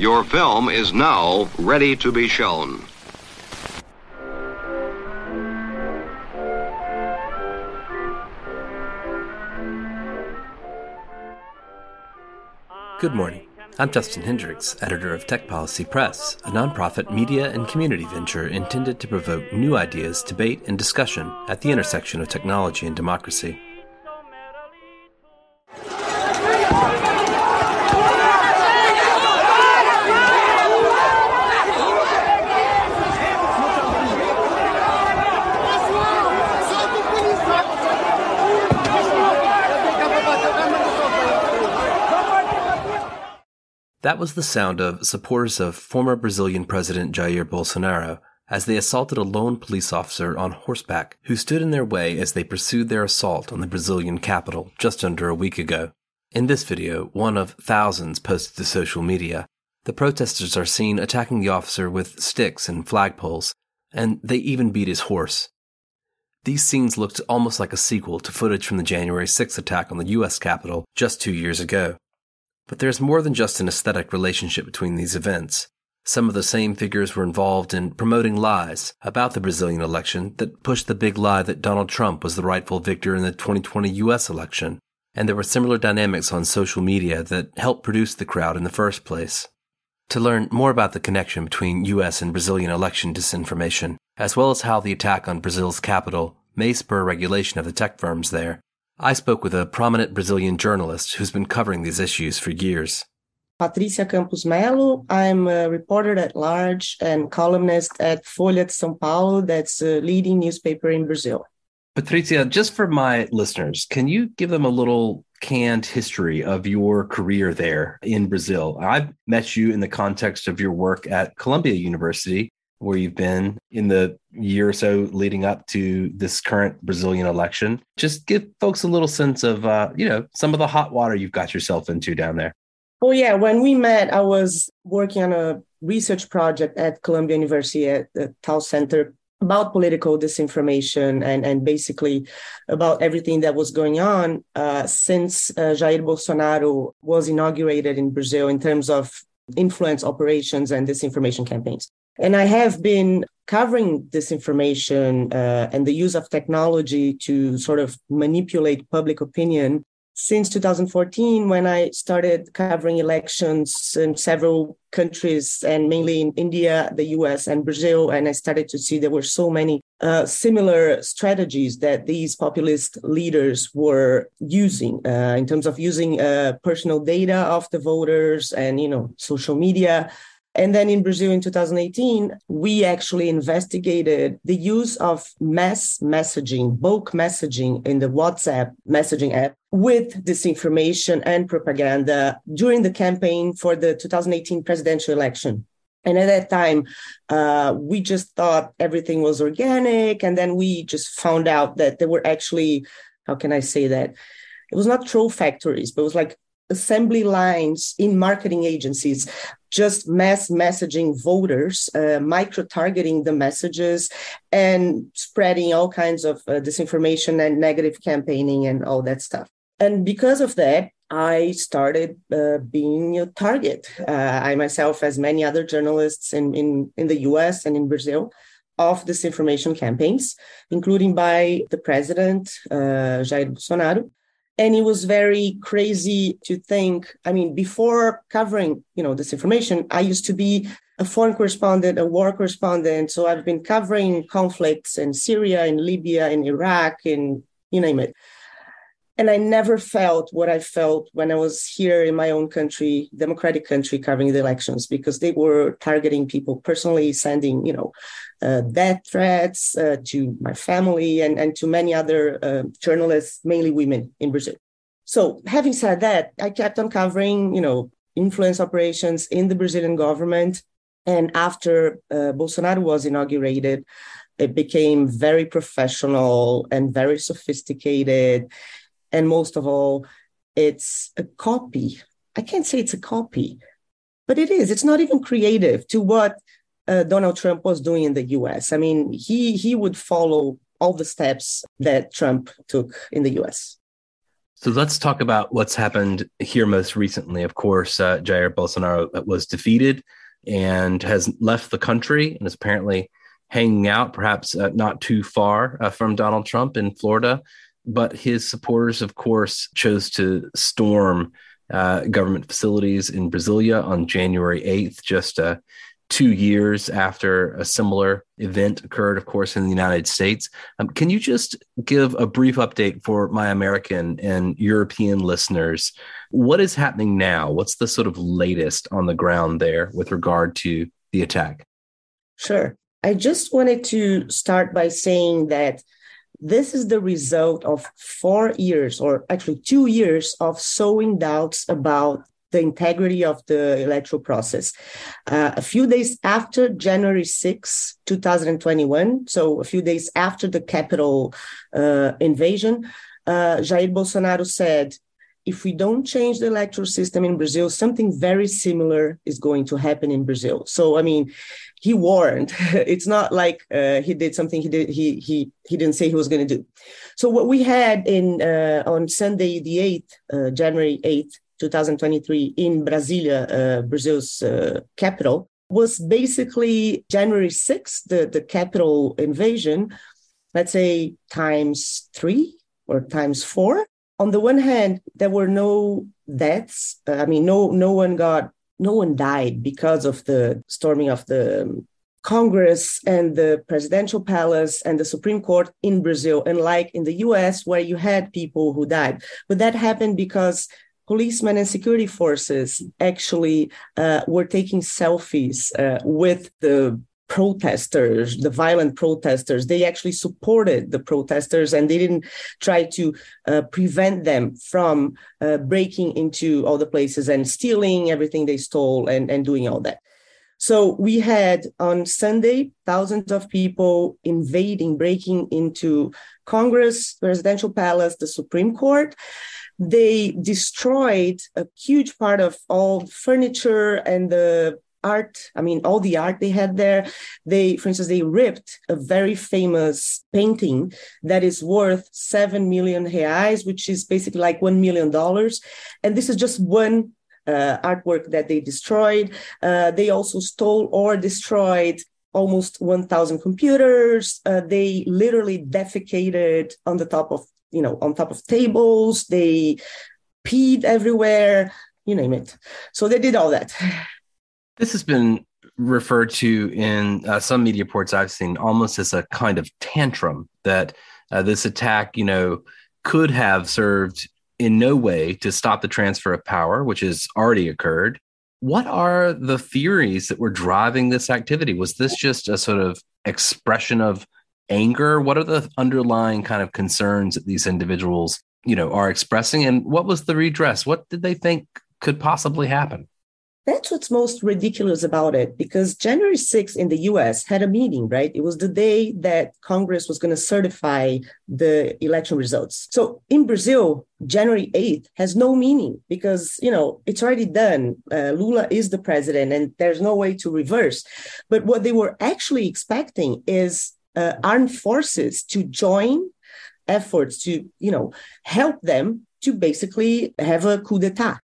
Your film is now ready to be shown. Good morning. I'm Justin Hendrix, editor of Tech Policy Press, a nonprofit media and community venture intended to provoke new ideas, debate, and discussion at the intersection of technology and democracy. That was the sound of supporters of former Brazilian President Jair Bolsonaro as they assaulted a lone police officer on horseback who stood in their way as they pursued their assault on the Brazilian capital just under a week ago. In this video, one of thousands posted to social media, the protesters are seen attacking the officer with sticks and flagpoles, and they even beat his horse. These scenes looked almost like a sequel to footage from the January 6th attack on the US Capitol just two years ago. But there's more than just an aesthetic relationship between these events. Some of the same figures were involved in promoting lies about the Brazilian election that pushed the big lie that Donald Trump was the rightful victor in the 2020 US election. And there were similar dynamics on social media that helped produce the crowd in the first place. To learn more about the connection between US and Brazilian election disinformation, as well as how the attack on Brazil's capital may spur regulation of the tech firms there, I spoke with a prominent Brazilian journalist who's been covering these issues for years. Patricia Campos Mello. I'm a reporter at large and columnist at Folha de São Paulo, that's a leading newspaper in Brazil. Patricia, just for my listeners, can you give them a little canned history of your career there in Brazil? I've met you in the context of your work at Columbia University, where you've been in the year or so leading up to this current Brazilian election. Just give folks a little sense of, uh, you know, some of the hot water you've got yourself into down there. Oh, yeah. When we met, I was working on a research project at Columbia University at the Tow Center about political disinformation and, and basically about everything that was going on uh, since uh, Jair Bolsonaro was inaugurated in Brazil in terms of influence operations and disinformation campaigns. And I have been covering disinformation uh, and the use of technology to sort of manipulate public opinion since 2014 when I started covering elections in several countries and mainly in India, the US, and Brazil. And I started to see there were so many uh, similar strategies that these populist leaders were using uh, in terms of using uh, personal data of the voters and you know social media and then in Brazil in 2018, we actually investigated the use of mass messaging, bulk messaging in the WhatsApp messaging app with disinformation and propaganda during the campaign for the 2018 presidential election. And at that time, uh, we just thought everything was organic. And then we just found out that there were actually, how can I say that? It was not troll factories, but it was like assembly lines in marketing agencies just mass messaging voters, uh, micro targeting the messages, and spreading all kinds of uh, disinformation and negative campaigning and all that stuff. And because of that, I started uh, being a target. Uh, I myself, as many other journalists in, in, in the US and in Brazil, of disinformation campaigns, including by the president, uh, Jair Bolsonaro, and it was very crazy to think i mean before covering you know disinformation i used to be a foreign correspondent a war correspondent. So i've been covering conflicts in syria in libya in iraq in you name it and I never felt what I felt when I was here in my own country, democratic country, covering the elections, because they were targeting people personally, sending, you know, uh, death threats uh, to my family and, and to many other uh, journalists, mainly women in Brazil. So, having said that, I kept on covering, you know, influence operations in the Brazilian government. And after uh, Bolsonaro was inaugurated, it became very professional and very sophisticated and most of all, it's a copy. I can't say it's a copy, but it is. It's not even creative to what uh, Donald Trump was doing in the US. I mean, he, he would follow all the steps that Trump took in the US. So let's talk about what's happened here most recently. Of course, uh, Jair Bolsonaro was defeated and has left the country and is apparently hanging out, perhaps uh, not too far uh, from Donald Trump in Florida. But his supporters, of course, chose to storm uh, government facilities in Brasilia on January 8th, just uh, two years after a similar event occurred, of course, in the United States. Um, can you just give a brief update for my American and European listeners? What is happening now? What's the sort of latest on the ground there with regard to the attack? Sure. I just wanted to start by saying that this is the result of four years, or actually two years, of sowing doubts about the integrity of the electoral process. Uh, a few days after January 6, 2021, so a few days after the Capitol uh, invasion, uh, Jair Bolsonaro said, if we don't change the electoral system in Brazil, something very similar is going to happen in Brazil. So, I mean, he warned. it's not like uh, he did something he did he he he didn't say he was going to do. So, what we had in uh, on Sunday, the eighth, uh, January eighth, 2023 in Brasilia, uh, Brazil's uh, capital, was basically January 6th, the, the Capitol invasion, let's say times three or times four. On the one hand, there were no deaths. I mean, no, no one got, no one died because of the storming of the Congress and the presidential palace and the Supreme Court in Brazil, unlike in the US, where you had people who died. But that happened because policemen and security forces actually uh, were taking selfies uh, with the protesters, the violent protesters. They actually supported the protesters and they didn't try to uh, prevent them from uh, breaking into all the places and stealing everything they stole and, and doing all that. So we had on Sunday thousands of people invading, breaking into Congress, presidential palace, the Supreme Court they destroyed a huge part of all furniture and the art i mean all the art they had there they for instance they ripped a very famous painting that is worth 7 million reais which is basically like 1 million dollars and this is just one uh, artwork that they destroyed uh, they also stole or destroyed almost 1000 computers uh, they literally defecated on the top of you know, on top of tables. They peed everywhere, you name it. So they did all that. This has been referred to in uh, some media reports I've seen almost as a kind of tantrum that uh, this attack, you know, could have served in no way to stop the transfer of power, which has already occurred. What are the theories that were driving this activity? Was this just a sort of expression of anger? What are the underlying kind of concerns that these individuals, you know, are expressing? And what was the redress? What did they think could possibly happen? That's what's most ridiculous about it because January 6th in the US had a meeting, right? It was the day that Congress was going to certify the election results. So in Brazil, January 8th has no meaning because, you know, it's already done. Uh, Lula is the president and there's no way to reverse. But what they were actually expecting is uh, armed forces to join efforts to, you know, help them to basically have a coup d'etat.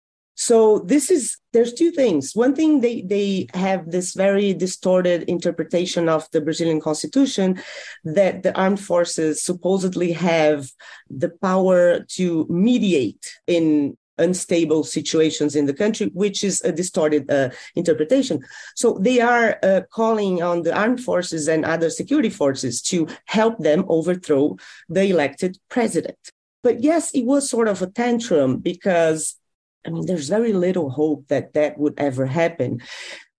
So this is there's two things. One thing they they have this very distorted interpretation of the Brazilian constitution that the armed forces supposedly have the power to mediate in unstable situations in the country, which is a distorted uh, interpretation. So they are uh, calling on the armed forces and other security forces to help them overthrow the elected president. But yes, it was sort of a tantrum because I mean, there's very little hope that that would ever happen.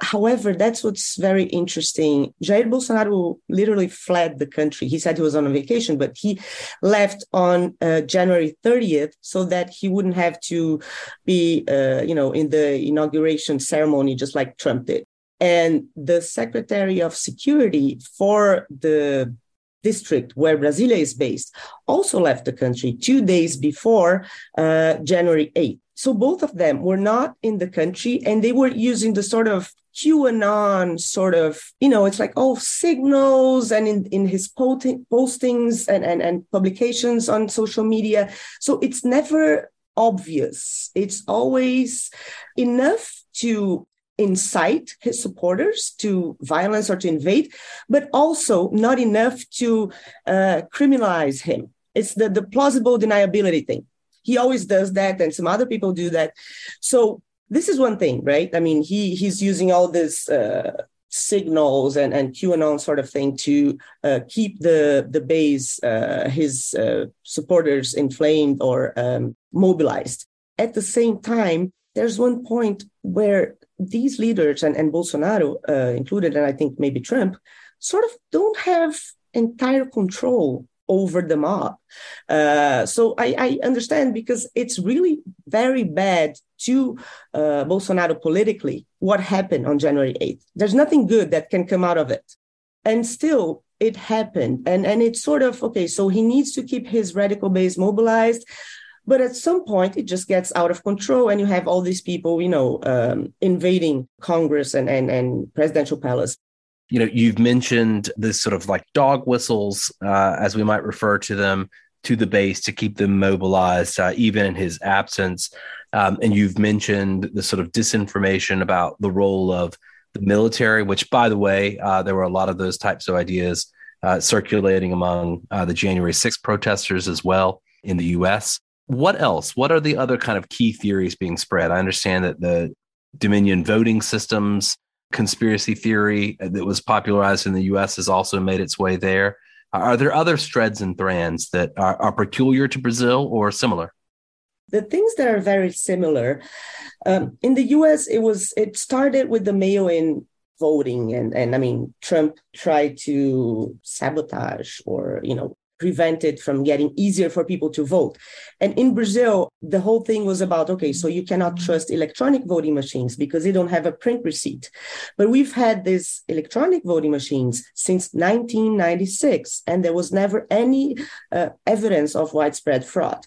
However, that's what's very interesting. Jair Bolsonaro literally fled the country. He said he was on a vacation, but he left on uh, January 30th so that he wouldn't have to be, uh, you know, in the inauguration ceremony, just like Trump did. And the Secretary of Security for the district where Brasilia is based also left the country two days before uh, January 8th. So both of them were not in the country and they were using the sort of QAnon sort of, you know, it's like all signals and in, in his postings and, and, and publications on social media. So it's never obvious. It's always enough to incite his supporters to violence or to invade, but also not enough to uh, criminalize him. It's the, the plausible deniability thing. He always does that, and some other people do that. So this is one thing, right? I mean, he he's using all this uh, signals and, and QAnon sort of thing to uh, keep the the base, uh, his uh, supporters inflamed or um, mobilized. At the same time, there's one point where these leaders and, and Bolsonaro uh, included, and I think maybe Trump, sort of don't have entire control over the mob. Uh, so I, I, understand because it's really very bad to uh, Bolsonaro politically what happened on January 8th. There's nothing good that can come out of it. And still, it happened. And, and it's sort of okay, so he needs to keep his radical base mobilized. But at some point, it just gets out of control, and you have all these people, you know, um, invading Congress and, and, and presidential palace. You know, you've mentioned this sort of like dog whistles, uh, as we might refer to them, to the base to keep them mobilized, uh, even in his absence. Um, and you've mentioned the sort of disinformation about the role of the military, which, by the way, uh, there were a lot of those types of ideas uh, circulating among uh, the January 6 protesters as well in the US. What else? What are the other kind of key theories being spread? I understand that the Dominion voting systems conspiracy theory that was popularized in the US has also made its way there. Are there other threads and thrands that are, are peculiar to Brazil or similar? The things that are very similar um, in the US, it was it started with the mail-in voting, and and I mean Trump tried to sabotage or you know prevent it from getting easier for people to vote. And in Brazil, the whole thing was about okay, so you cannot trust electronic voting machines because they don't have a print receipt. But we've had these electronic voting machines since 1996, and there was never any uh, evidence of widespread fraud.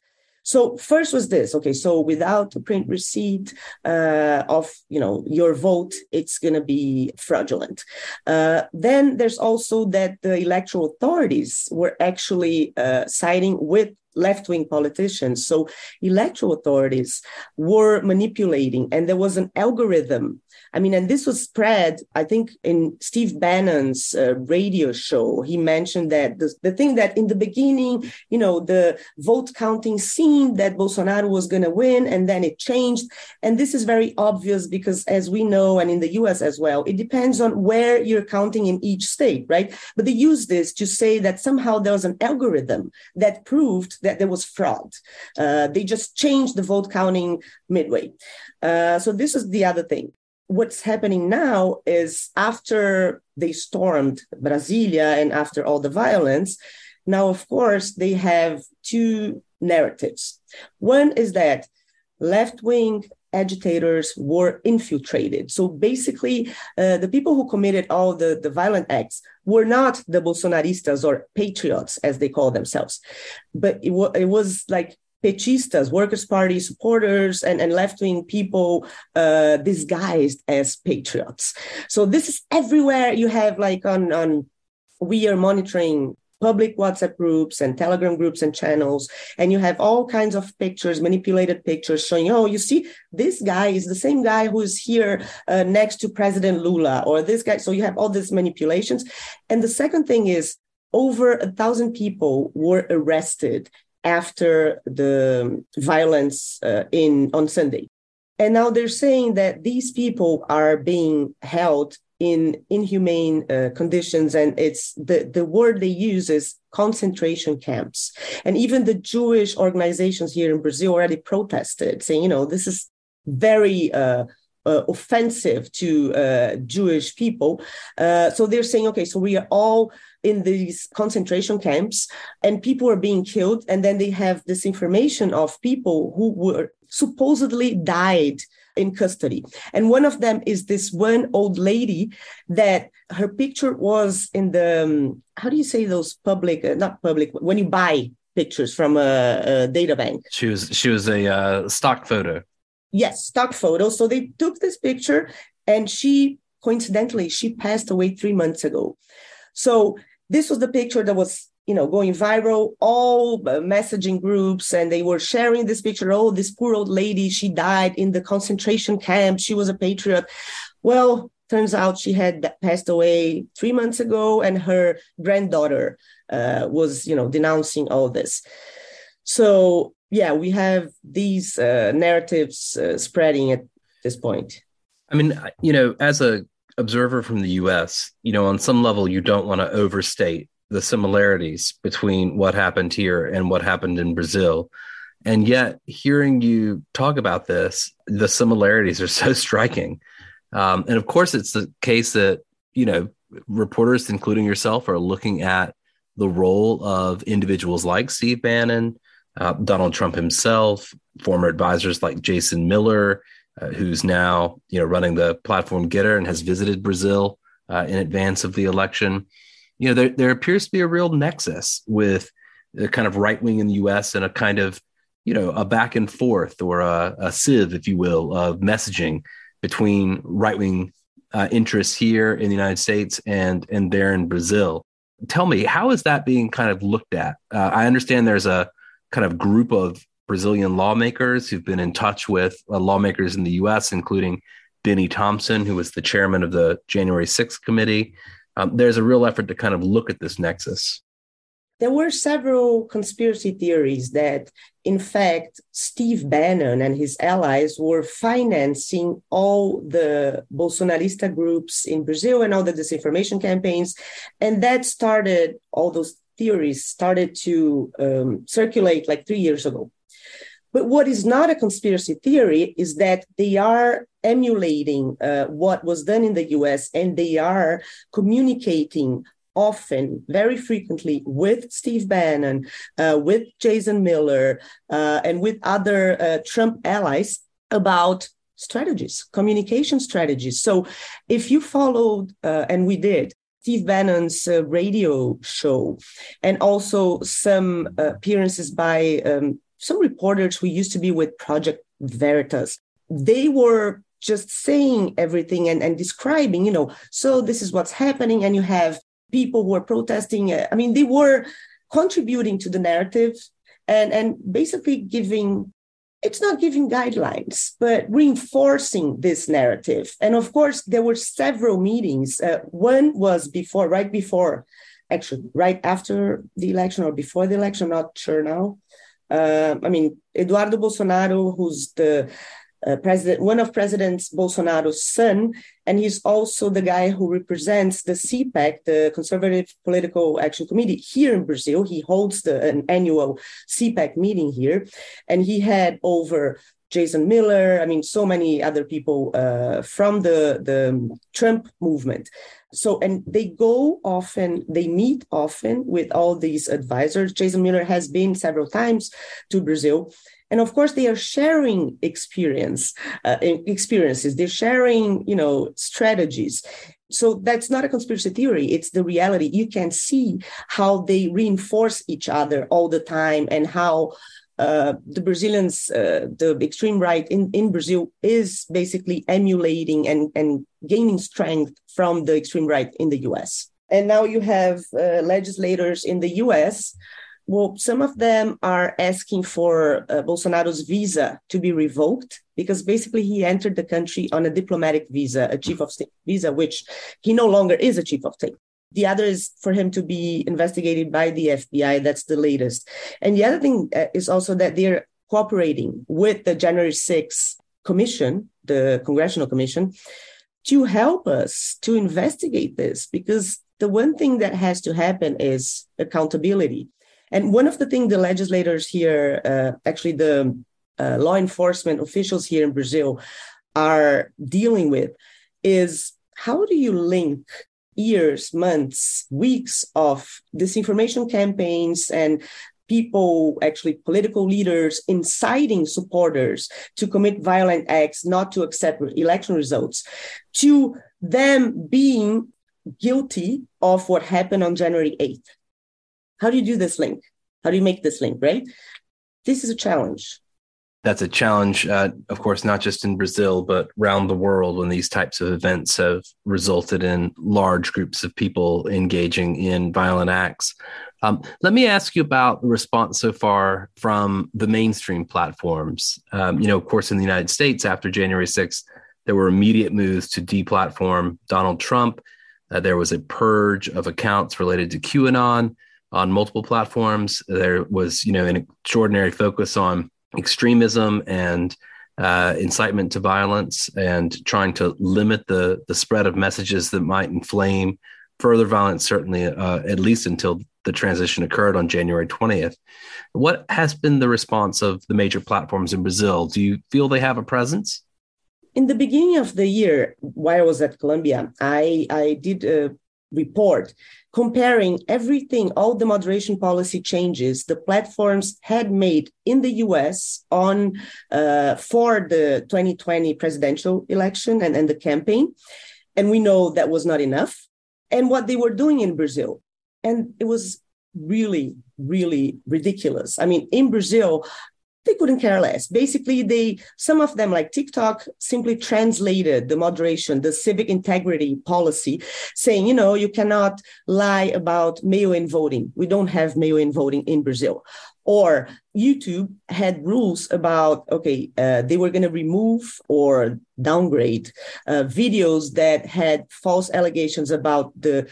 So first was this, okay, so without a print receipt uh, of, you know, your vote, it's going to be fraudulent. Uh, then there's also that the electoral authorities were actually uh, siding with left wing politicians. So electoral authorities were manipulating, and there was an algorithm I mean, and this was spread, I think, in Steve Bannon's uh, radio show. He mentioned that the, the thing that in the beginning, you know, the vote counting seemed that Bolsonaro was going to win, and then it changed. And this is very obvious because, as we know, and in the US as well, it depends on where you're counting in each state, right? But they use this to say that somehow there was an algorithm that proved that there was fraud. Uh, they just changed the vote counting midway. Uh, so this is the other thing what's happening now is after they stormed Brasilia and after all the violence, now, of course, they have two narratives. One is that left wing agitators were infiltrated. So basically, uh, the people who committed all the, the violent acts were not the Bolsonaristas or patriots, as they call themselves, but it, w- it was like Petistas, Workers' Party supporters, and, and left wing people uh, disguised as patriots. So this is everywhere. You have like on on we are monitoring public WhatsApp groups and Telegram groups and channels, and you have all kinds of pictures, manipulated pictures showing, oh, you see, this guy is the same guy who is here uh, next to President Lula, or this guy. So you have all these manipulations. And the second thing is, over a thousand people were arrested after the violence uh, in on Sunday. And now they're saying that these people are being held in inhumane uh, conditions and it's the, the word they use is concentration camps and even the jewish organizations here in brazil already protested saying you know this is very uh, offensive to uh, Jewish people. Uh, so they're saying, okay, so we are all in these concentration camps and people are being killed. And then they have this information of people who were supposedly died in custody. And one of them is this one old lady that her picture was in the, um, how do you say those public, uh, not public, when you buy pictures from a, a data bank. She was, she was a uh, stock photo. Yes, stock photo. So they took this picture and she coincidentally she passed away 3 months ago. So this was the picture that was you know going viral. All messaging groups and they were sharing this picture. Oh this poor old lady she died in the concentration camp. She was a patriot. Well turns out she had passed away three months ago and her granddaughter uh, was you know denouncing all this. So yeah we have these uh, narratives uh, spreading at this point. I mean you know as a observer from the us you know on some level you don't want to overstate the similarities between what happened here and what happened in brazil. And yet hearing you talk about this the similarities are so striking. Um, and of course it's the case that you know reporters including yourself are looking at the role of individuals like steve bannon uh, Donald Trump himself, former advisors like Jason Miller, uh, who's now you know running the platform Gettr and has visited Brazil uh, in advance of the election. You know, there there appears to be a real nexus with the kind of right wing in the U.S. and a kind of you know a back and forth or a, a sieve, if you will, of messaging between right wing uh, interests here in the United States and and there in Brazil. Tell me, how is that being kind of looked at? Uh, I understand there's a kind of group of Brazilian lawmakers who've been in touch with uh, lawmakers in the US, including Bennie Thompson, who was the chairman of the January 6th committee. Um, there's a real effort to kind of look at this nexus. There were several conspiracy theories that, in fact, Steve Bannon and his allies were financing all the Bolsonarista groups in Brazil and all the disinformation campaigns. And that started all those theories started to um, circulate like three years ago. But what is not a conspiracy theory is that they are emulating uh, what was done in the US and they are communicating often, very frequently, with Steve Bannon, uh, with Jason Miller, uh, and with other uh, Trump allies about strategies, communication strategies. So if you followed, uh, and we did, Steve Bannon's uh, radio show, and also some uh, appearances by um, some reporters who used to be with Project Veritas. They were just saying everything and, and describing, you know, so this is what's happening. And you have people who are protesting. Uh, I mean, they were contributing to the narrative and, and basically giving it's not giving guidelines, but reinforcing this narrative. And of course, there were several meetings. Uh, one was before, right before, actually, right after the election or before the election, not sure now. Uh, I mean, Eduardo Bolsonaro, who's the uh, president, one of President Bolsonaro's son, and he's also the guy who represents the CPAC, the Conservative Political Action Committee, here in Brazil. He holds the, an annual CPAC meeting here, and he had over Jason Miller, I mean, so many other people uh, from the, the Trump movement. So, and they go often, they meet often with all these advisors. Jason Miller has been several times to Brazil and of course they are sharing experience uh, experiences. They're sharing you know strategies. So that's not a conspiracy theory. It's the reality. You can see how they reinforce each other all the time and how uh, the Brazilians, uh, the extreme right in, in Brazil is basically emulating and, and gaining strength from the extreme right in the US. And now you have uh, legislators in the US well, some of them are asking for uh, Bolsonaro's visa to be revoked because basically he entered the country on a diplomatic visa, a chief of state visa, which he no longer is a chief of state. The other is for him to be investigated by the FBI. That's the latest. And the other thing uh, is also that they're cooperating with the January 6th commission, the congressional commission, to help us to investigate this because the one thing that has to happen is accountability. And one of the things the legislators here, uh, actually the uh, law enforcement officials here in Brazil, are dealing with is how do you link years, months, weeks of disinformation campaigns and people, actually political leaders, inciting supporters to commit violent acts, not to accept election results, to them being guilty of what happened on January 8th. How do you do this link? How do you make this link, right? This is a challenge. that's a challenge, uh, of course, not just in Brazil, but around the world when these types of events have resulted in large groups of people engaging in violent acts. Um, let me ask you about the response so far from the mainstream platforms. Um, you know, of course, in the United States after January 6th, there were immediate moves to deplatform Donald Trump. Uh, there was a purge of accounts related to QAnon on multiple platforms. There was, you know, an extraordinary focus on extremism and uh, incitement to violence and trying to limit the the spread of messages that might inflame further violence. Certainly, uh, at least until the transition occurred on January 20th. What has been the response of the major platforms in Brazil? Do you feel they have a presence? In the beginning of the year, while I was at Columbia, I, I did a report comparing everything, all the moderation policy changes the platforms had made in the US on uh, for the 2020 presidential election and, and the campaign. And we know that was not enough. And what they were doing in Brazil and it was really really ridiculous i mean in brazil they couldn't care less. Basically they some of them like tiktok simply translated the moderation the civic integrity policy saying you know you cannot lie about mail-in voting. We don't have mail-in voting in brazil. Or youtube had rules about okay uh, they were going to remove or downgrade uh, videos that had false allegations about the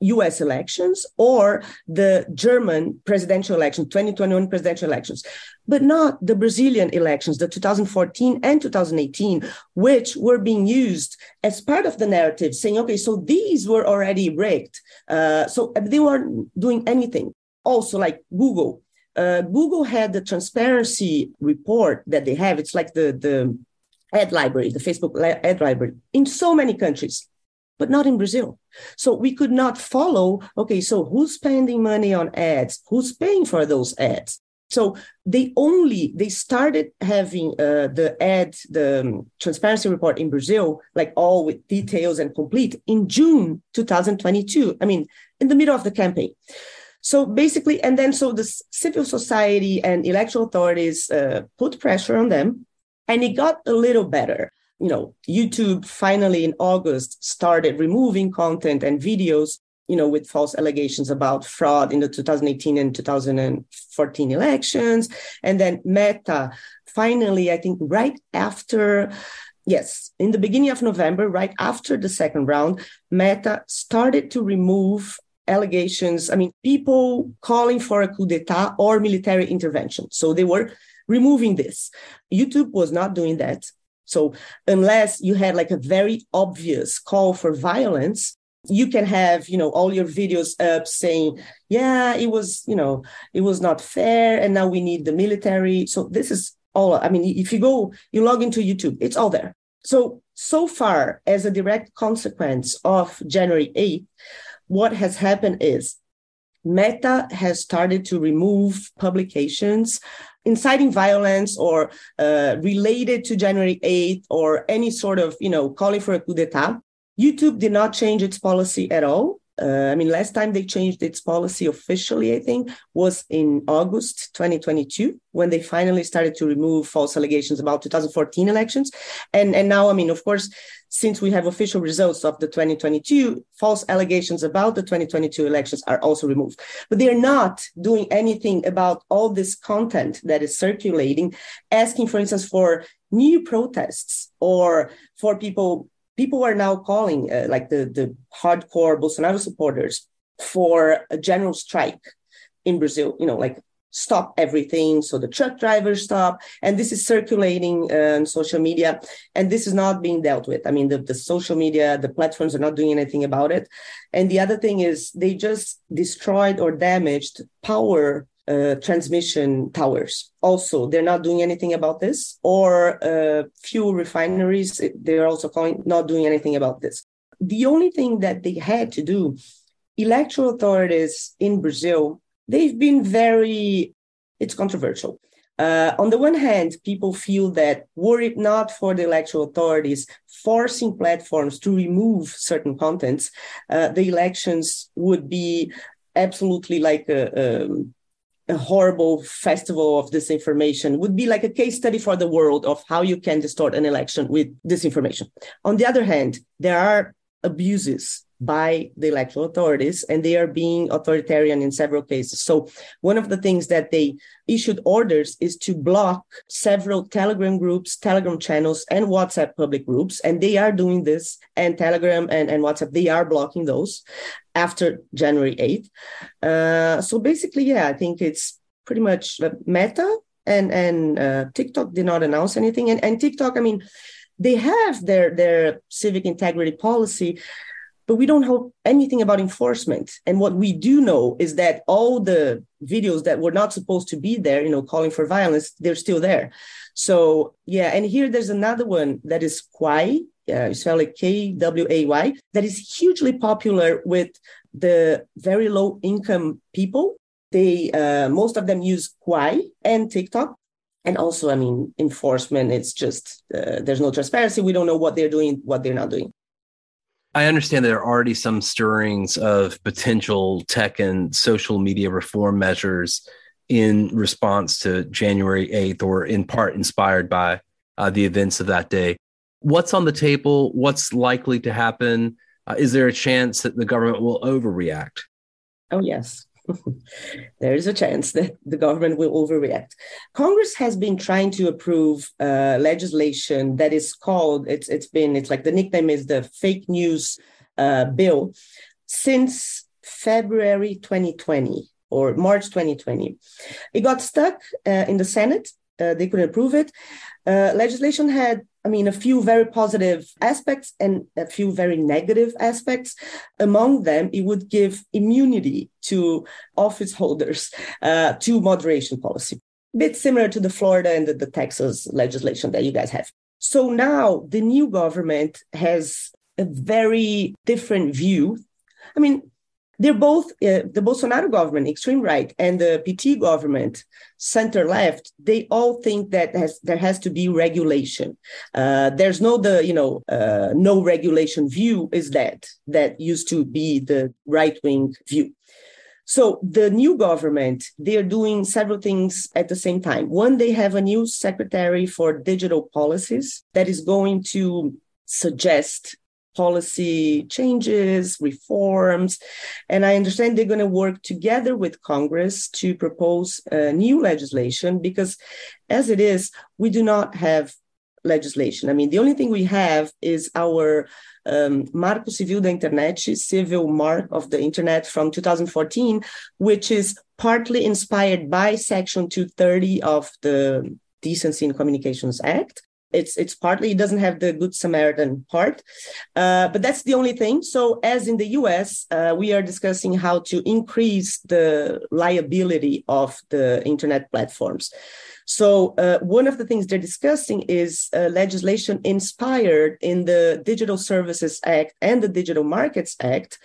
US elections or the German presidential election, 2021 presidential elections, but not the Brazilian elections, the 2014 and 2018, which were being used as part of the narrative, saying, okay, so these were already rigged. Uh, so they weren't doing anything. Also, like Google. Uh, Google had the transparency report that they have. It's like the, the ad library, the Facebook ad library in so many countries but not in Brazil. So we could not follow, okay, so who's spending money on ads? Who's paying for those ads? So they only they started having uh, the ad the um, transparency report in Brazil, like all with details and complete, in June 2022. I mean, in the middle of the campaign. So basically, and then so the civil society and electoral authorities uh, put pressure on them, and it got a little better you know, YouTube finally in August started removing content and videos, you know, with false allegations about fraud in the 2018 and 2014 elections. And then Meta finally, I think right after yes, in the beginning of November, right after the second round, Meta started to remove allegations. I mean, people calling for a coup d'etat or military intervention. So they were removing this. YouTube was not doing that. So unless you had like a very obvious call for violence, you can have you know all your videos up saying yeah it was you know it was not fair and now we need the military so this is all i mean if you go you log into youtube it's all there so so far as a direct consequence of january 8th what has happened is meta has started to remove publications inciting violence or uh, related to January 8th or any sort of, you know, calling for a coup d'etat. YouTube did not change its policy at all. Uh, I mean, last time they changed its policy officially, I think, was in August 2022 when they finally started to remove false allegations about 2014 elections. And, and now, I mean, of course, since we have official results of the 2022, false allegations about the 2022 elections are also removed. But they're not doing anything about all this content that is circulating, asking, for instance, for new protests or for people people are now calling uh, like the, the hardcore Bolsonaro supporters for a general strike in Brazil, you know, like stop everything. So the truck drivers stop. And this is circulating uh, on social media. And this is not being dealt with. I mean, the, the social media, the platforms are not doing anything about it. And the other thing is they just destroyed or damaged power uh, transmission towers. Also, they're not doing anything about this, or uh, fuel refineries, they're also calling, not doing anything about this. The only thing that they had to do, electoral authorities in Brazil, they've been very, it's controversial. Uh, on the one hand, people feel that were it not for the electoral authorities forcing platforms to remove certain contents, uh, the elections would be absolutely like a, um, a horrible festival of disinformation would be like a case study for the world of how you can distort an election with disinformation on the other hand there are abuses by the electoral authorities, and they are being authoritarian in several cases. So, one of the things that they issued orders is to block several Telegram groups, Telegram channels, and WhatsApp public groups. And they are doing this, and Telegram and, and WhatsApp, they are blocking those after January 8th. Uh, so, basically, yeah, I think it's pretty much Meta and, and uh, TikTok did not announce anything. And, and TikTok, I mean, they have their, their civic integrity policy but we don't know anything about enforcement. And what we do know is that all the videos that were not supposed to be there, you know, calling for violence, they're still there. So yeah, and here there's another one that is Kwai, uh, spell it K W A Y, that is hugely popular with the very low income people. They uh, most of them use Kwai and TikTok. And also, I mean, enforcement, it's just uh, there's no transparency. We don't know what they're doing, what they're not doing. I understand there are already some stirrings of potential tech and social media reform measures in response to January 8th, or in part inspired by uh, the events of that day. What's on the table? What's likely to happen? Uh, is there a chance that the government will overreact? Oh, yes. there is a chance that the government will overreact. Congress has been trying to approve uh, legislation that is called it's it's been it's like the nickname is the fake news uh, bill since February 2020 or March 2020. It got stuck uh, in the Senate. Uh, they couldn't approve it. Uh, legislation had I mean, a few very positive aspects and a few very negative aspects. Among them, it would give immunity to office holders uh, to moderation policy, a bit similar to the Florida and the, the Texas legislation that you guys have. So now the new government has a very different view. I mean, they're both uh, the Bolsonaro government, extreme right, and the PT government, center left. They all think that has, there has to be regulation. Uh, there's no the you know uh, no regulation view is that that used to be the right wing view. So the new government, they're doing several things at the same time. One, they have a new secretary for digital policies that is going to suggest policy changes, reforms. And I understand they're going to work together with Congress to propose uh, new legislation because, as it is, we do not have legislation. I mean, the only thing we have is our um, Marco Civil da Internet, civil mark of the Internet from 2014, which is partly inspired by Section 230 of the Decency in Communications Act it's it's partly it doesn't have the good samaritan part. Uh, but that's the only thing. So as in the us uh, we are discussing how to increase the liability of the internet platforms. So uh, one of the things they're discussing is uh, legislation inspired in the digital services act and the digital markets act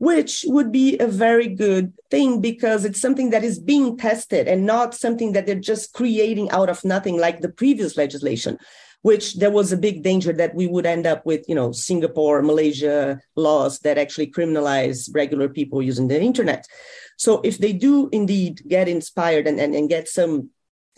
which would be a very good thing because it's something that is being tested and not something that they're just creating out of nothing like the previous legislation which there was a big danger that we would end up with you know singapore malaysia laws that actually criminalize regular people using the internet. So if they do indeed get inspired and, and, and get some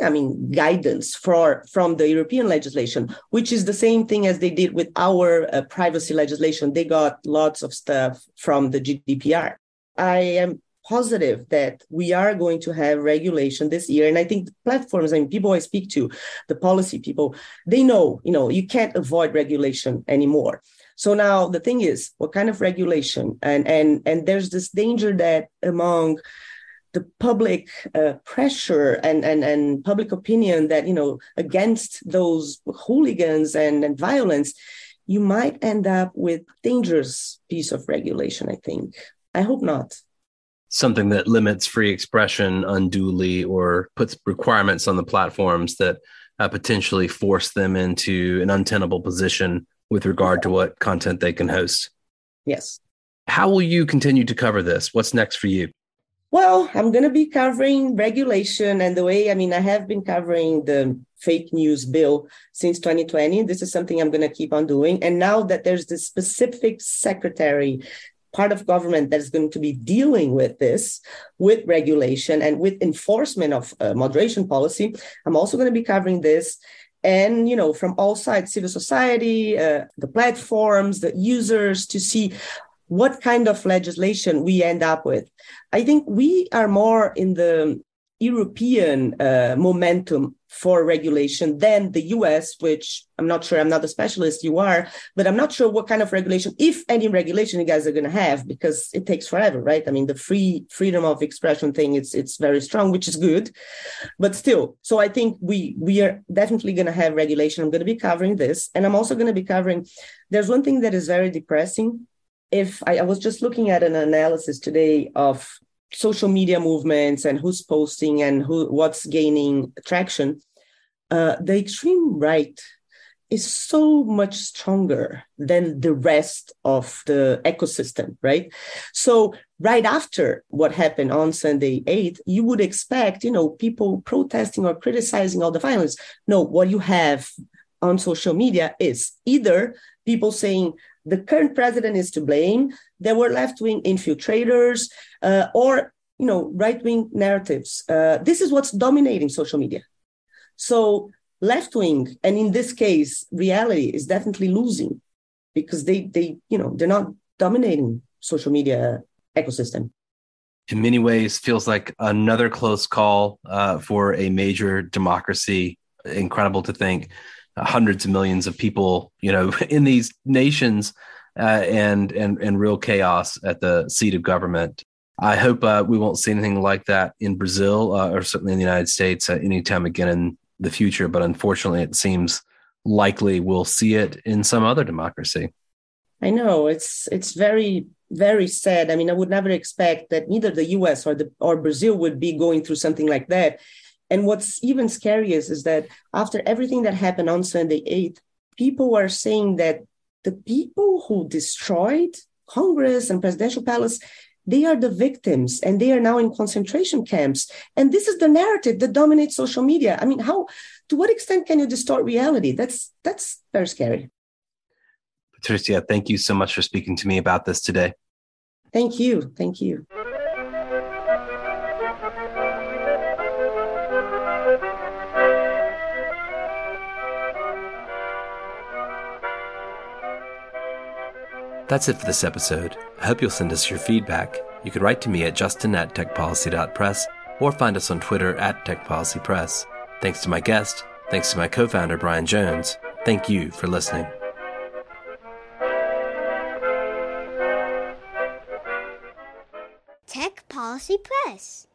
I mean, guidance for, from the European legislation, which is the same thing as they did with our uh, privacy legislation. They got lots of stuff from the GDPR. I am positive that we are going to have regulation this year. And I think platforms I and mean, people I speak to, the policy people, they know, you know, you can't avoid regulation anymore. So now the thing is, what kind of regulation? And and and there's this danger that among the public uh, pressure and, and, and public opinion that, you know, against those hooligans and, and violence, you might end up with dangerous piece of regulation, I think. I hope not. Something that limits free expression unduly or puts requirements on the platforms that uh, potentially force them into an untenable position with regard to what content they can host. Yes. How will you continue to cover this? What's next for you? Well, I'm going to be covering regulation and the way, I mean, I have been covering the fake news bill since 2020. This is something I'm going to keep on doing. And now that there's this specific secretary part of government that is going to be dealing with this, with regulation and with enforcement of uh, moderation policy. I'm also going to be covering this and you know from all sides civil society uh, the platforms the users to see what kind of legislation we end up with i think we are more in the european uh, momentum for regulation than the US, which I'm not sure, I'm not a specialist, you are, but I'm not sure what kind of regulation, if any regulation you guys are going to have, because it takes forever, right? I mean, the free freedom of expression thing, it's it's very strong, which is good, but still. So I think we we are definitely going to have regulation. I'm going to be covering this, and I'm also going to be covering. There's one thing that is very depressing. If I, I was just looking at an analysis today of social media movements and who's posting and who what's gaining traction, uh, the extreme right is so much stronger than the rest of the ecosystem, right? So right after what happened on Sunday 8th, you would expect, you know, people protesting or criticizing all the violence. No, what you have on social media is either people saying the current president is to blame. There were left wing infiltrators uh, or you know right wing narratives. Uh, this is what's dominating social media. So left wing, and in this case, reality is definitely losing because they they you know they're not dominating social media ecosystem. In many ways, feels like another close call uh, for a major democracy. Incredible to think hundreds of millions of people, you know, in these nations, uh, and and and real chaos at the seat of government. I hope uh, we won't see anything like that in Brazil uh, or certainly in the United States uh, anytime again in the future. But unfortunately, it seems likely we'll see it in some other democracy. I know it's it's very very sad. I mean, I would never expect that neither the U.S. or the or Brazil would be going through something like that. And what's even scariest is that after everything that happened on Sunday 8th, people are saying that the people who destroyed Congress and presidential palace, they are the victims and they are now in concentration camps. And this is the narrative that dominates social media. I mean, how to what extent can you distort reality? That's that's very scary. Patricia, thank you so much for speaking to me about this today. Thank you. Thank you. That's it for this episode. I hope you'll send us your feedback. You can write to me at justin at techpolicy.press or find us on Twitter at techpolicypress. Thanks to my guest. Thanks to my co founder, Brian Jones. Thank you for listening. Tech Policy Press.